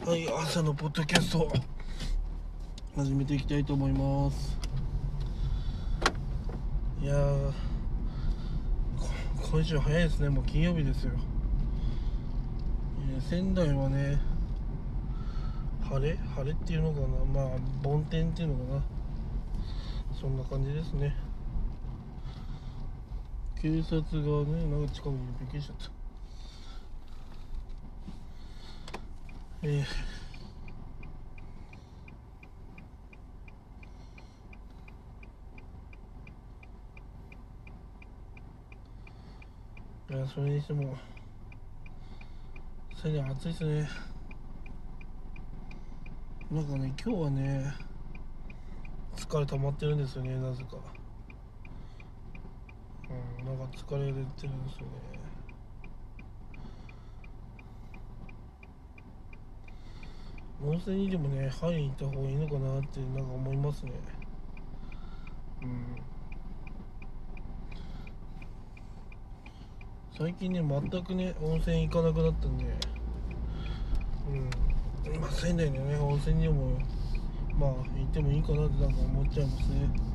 はい朝のポッドキャスト。始めていきたいと思います。いや今週早いですね。もう金曜日ですよ。いや仙台はね晴れ？晴れっていうのかな？まあ梵天っていうのかな？そんな感じですね。警察がねなんか近くにびっくりしちゃった。えー。いやそれにしても最近暑いですね。なんかね今日はね疲れ溜まってるんですよねなぜか。うんなんか疲れてるんですよね。温泉にでもね入りに行った方がいいのかなってなんか思いますね。うん。最近ね全くね温泉行かなくなったんで。うん。まあ仙台のね温泉にもまあ行ってもいいかなってなんか思っちゃいますね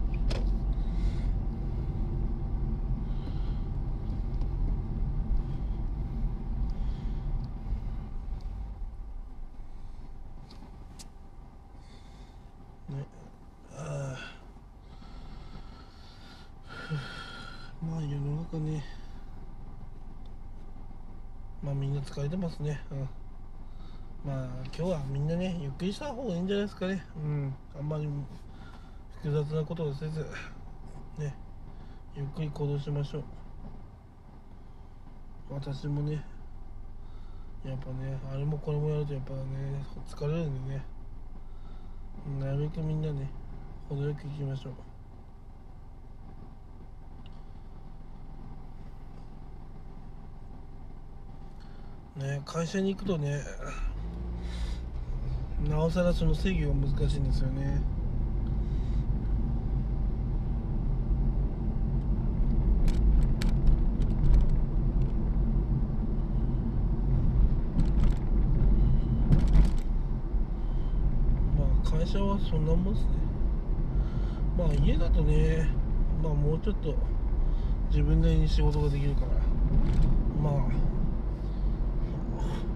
ああまあ世の中ね。まあみんな疲れてますね。うん。まあ今日はみんなねゆっくりした方がいいんじゃないですかね。うん。あんまり複雑なことをせずね。ゆっくり行動しましょう。私もねやっぱねあれもこれもやるとやっぱね疲れるんでね。なるべくみんなね程よく行きましょう。ね会社に行くとねなおさらその制御が難しいんですよね。まあ会社はそんなもんですね。まあ家だとねまあもうちょっと自分なりに仕事ができるからまあ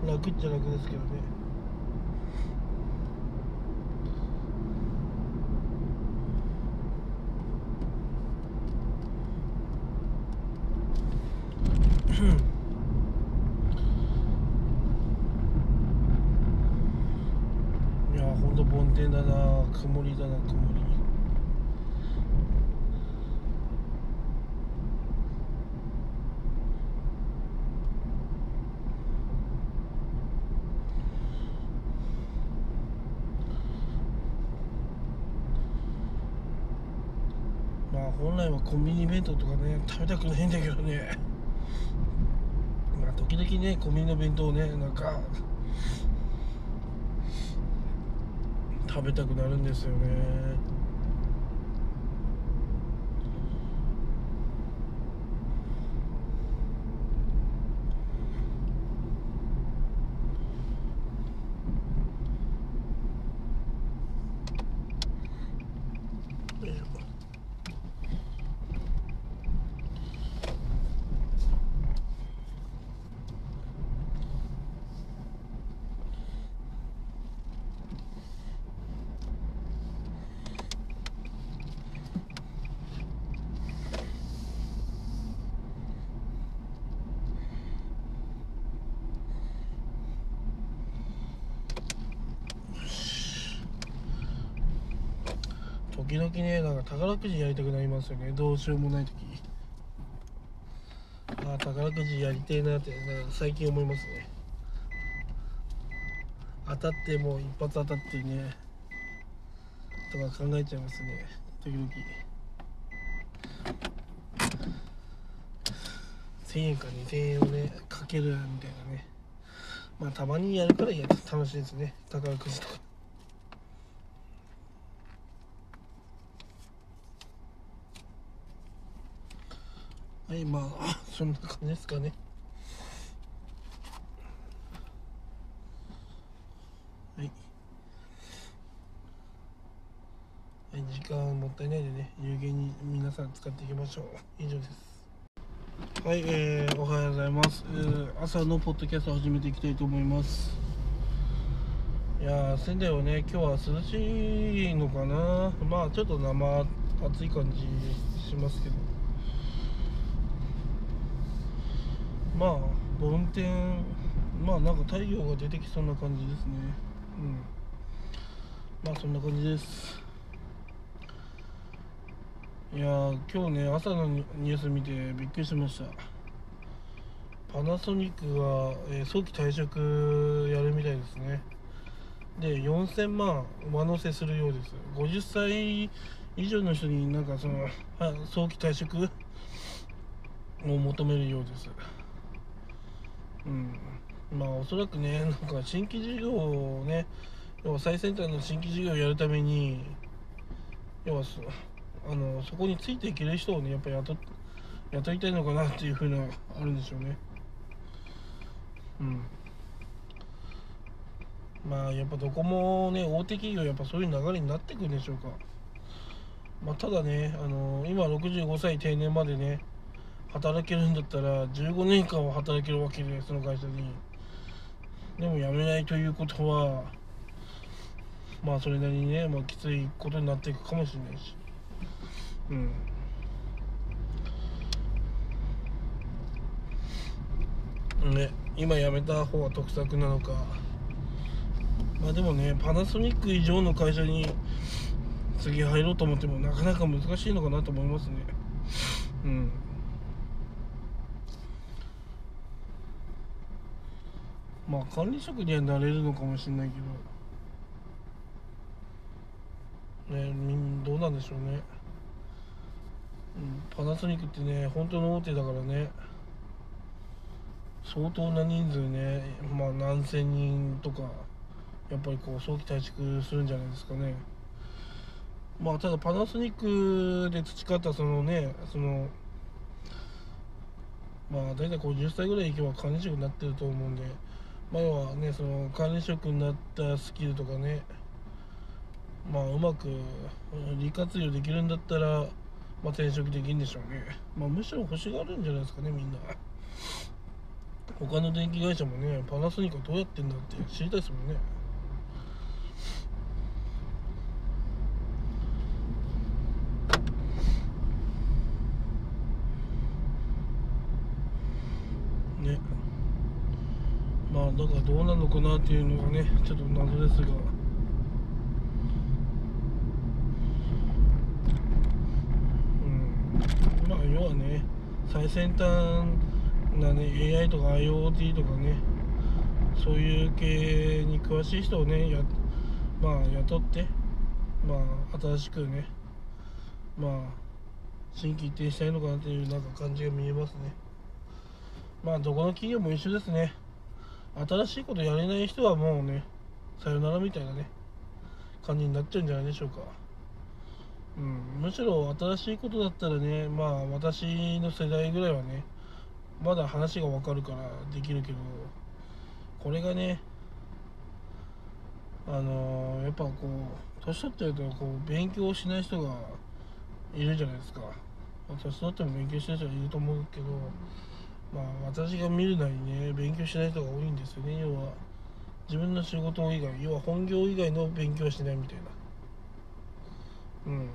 楽っちゃ楽ですけどね。いやほんと梵天だな曇りだな曇り。本来はコンビニ弁当とかね食べたくないんだけどね。まあ時々ねコンビニの弁当をねなんか食べたくなるんですよねよいしょ時々ねなんか宝くじやりたくなりますよね。どうしようもない時。あ宝くじやりてえなって最近思いますね。当たってもう一発当たってね。とか考えちゃいますね。時々。1000円か2000円をねかけるみたいなね。まあたまにやるからや楽しいですね。宝くじとか。はいまあそんな感じですかね。はい。はい時間もったいないでね有限に皆さん使っていきましょう。以上です。はい、えー、おはようございます、えー、朝のポッドキャストを始めていきたいと思います。いや仙台はね今日は涼しいのかな。まあちょっと生暑い感じしますけど。まあ運転まあなんか太陽が出てきそうな感じですね。うん。まあそんな感じです。いや今日ね朝のニュース見てびっくりしました。パナソニックが、えー、早期退職やるみたいですね。で4000万上乗せするようです。50歳以上の人になんかその早期退職を求めるようです。うん。まあおそらくねなんか新規事業をね要は最先端の新規事業をやるために要はそあのそこについていける人をねやっぱり雇雇いたいのかなっていうふうなあるんでしょうね。うん。まあやっぱどこもね大手企業やっぱそういう流れになっていくんでしょうか。まあ、ただねあの今65歳定年までね働けるんだったら15年間は働けるわけでその会社に。でも辞めないということはまあそれなりにね、まあ、きついことになっていくかもしれないし。うん。ね今辞めた方が得策なのか。まあでもねパナソニック以上の会社に次入ろうと思ってもなかなか難しいのかなと思いますね。うん。まあ管理職にはなれるのかもしれないけど。ねどうなんでしょうね、うん、パナソニックってね本当の大手だからね。相当な人数ねまあ何千人とかやっぱりこう早期退職するんじゃないですかね。まあただパナソニックで培ったそのねそのまあ大体こう10歳ぐらいいけば管理職になってると思うんで前はねその管理職になったスキルとかねまあうまく利活用できるんだったら、まあ、転職できるんでしょうね、まあ、むしろ欲しがるんじゃないですかねみんな。他の電気会社もねパナソニックはどうやってんだって知りたいですもんねまだからどうなのかなっていうのがねちょっと謎ですが。うん。まあ要はね最先端なね AI とか IoT とかねそういう系に詳しい人をねやまあ雇ってまあ新しくねまあ新規一転したいのかなっていうなんか感じが見えますね。まあどこの企業も一緒ですね。新しいことやれない人はもうねさよならみたいなね感じになっちゃうんじゃないでしょうか、うん、むしろ新しいことだったらねまあ私の世代ぐらいはねまだ話がわかるからできるけどこれがねあのー、やっぱこう年取ってるとこう勉強しない人がいるじゃないですか。年取っても勉強してる人はいると思うけどまあ私が見るなりね勉強しない人が多いんですよね。要は自分の仕事以外要は本業以外の勉強しないみたいな。うん。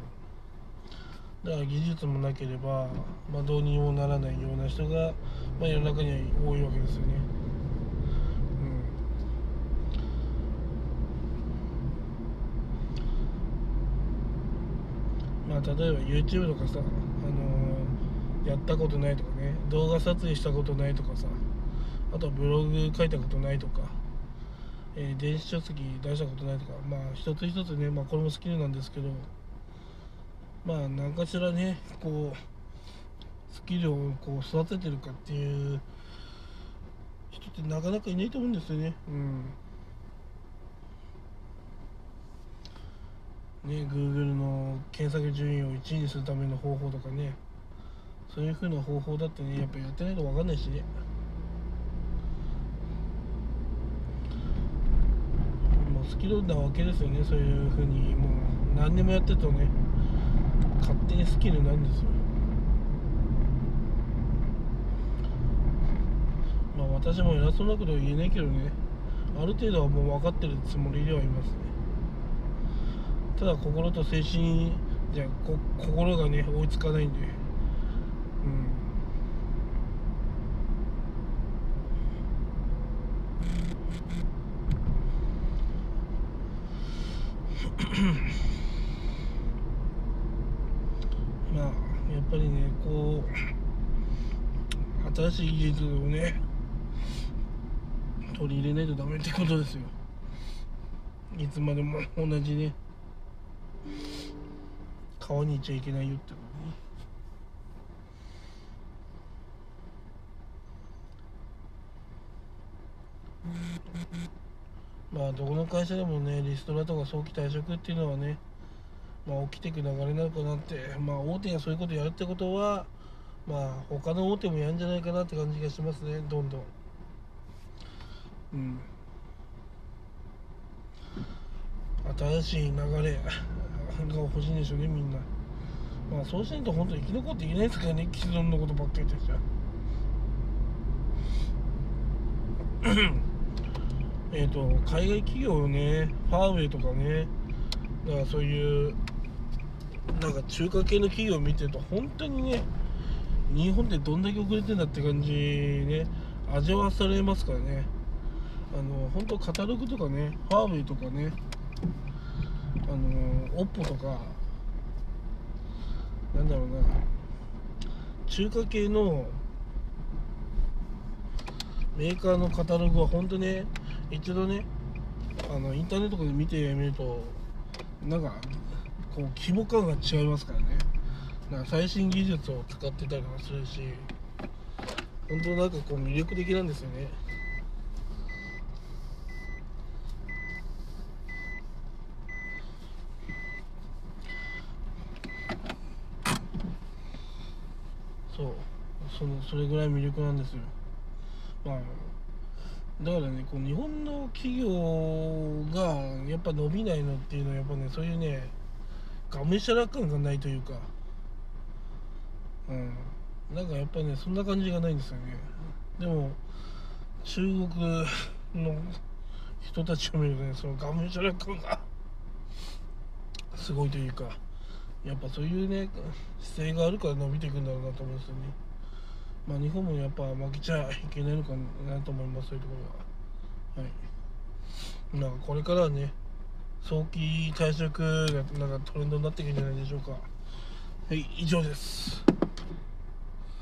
だから技術もなければ、まあ、どうにもならないような人が、まあ、世の中には多いわけですよね。うん。まあ例えば YouTube とかさあのやったことないとかね。動画撮影したことないとかさ。あとはブログ書いたことないとか、えー、電子書籍出したことないとか。まあ一つ一つね、まあ、これもスキルなんですけど。まあ何かしらねこうスキルをこう育ててるかっていう人ってなかなかいないと思うんですよね。うん。ね Google の検索順位を1位にするための方法とかね。そういう風な方法だってねやっぱやってないと分かんないし。ねまあスキルなわけですよねそういうふうに。もう何でもやってるとね勝手にスキルなんですよ。まあ私も偉そうなことは言えないけどねある程度はもう分かってるつもりではいますね。ただ心と精神じゃこ心がね追いつかないんで。まあやっぱりねこう新しい技術をね取り入れないとダメってことですよ。いつまでも同じね川に行っちゃいけないよってことねまあどこの会社でもねリストラとか早期退職っていうのはねまあ起きていく流れなのかなってまあ大手がそういうことやるってことはまあ他の大手もやるんじゃないかなって感じがしますねどんどん。うん。新しい流れが欲しいんでしょうねみんな。まあそうしないと本当に生き残っていけないですからね既存のことばっかり言ってちゃえっと海外企業ねファーウェイとかねだからそういうなんか中華系の企業を見てると本当にね日本ってどんだけ遅れてんだって感じね味わわされますからね。あの本当カタログとかねファーウェイとかねあのオッポとかなんだろうな中華系のメーカーのカタログは本当ね一度ねあのインターネットとかで見てみるとなんかこう規模感が違いますからね。なか最新技術を使ってたりとかするし本当なんかこう魅力的なんですよね。そう。そのそれぐらい魅力なんですよ。まあだからねこう日本の企業がやっぱ伸びないのっていうのはやっぱねそういうねがむしゃら感がないというか。うん。なんかやっぱねそんな感じがないんですよね。でも中国の人たちを見るとねそのがむしゃら感がすごいというかやっぱそういうね姿勢があるから伸びていくんだろうなと思うんですよね。まあ日本もやっぱ負けちゃいけないのかなと思いますそういうところは。はい。なんかこれからはね早期退職がなんかトレンドになっていくんじゃないでしょうか。はい以上です。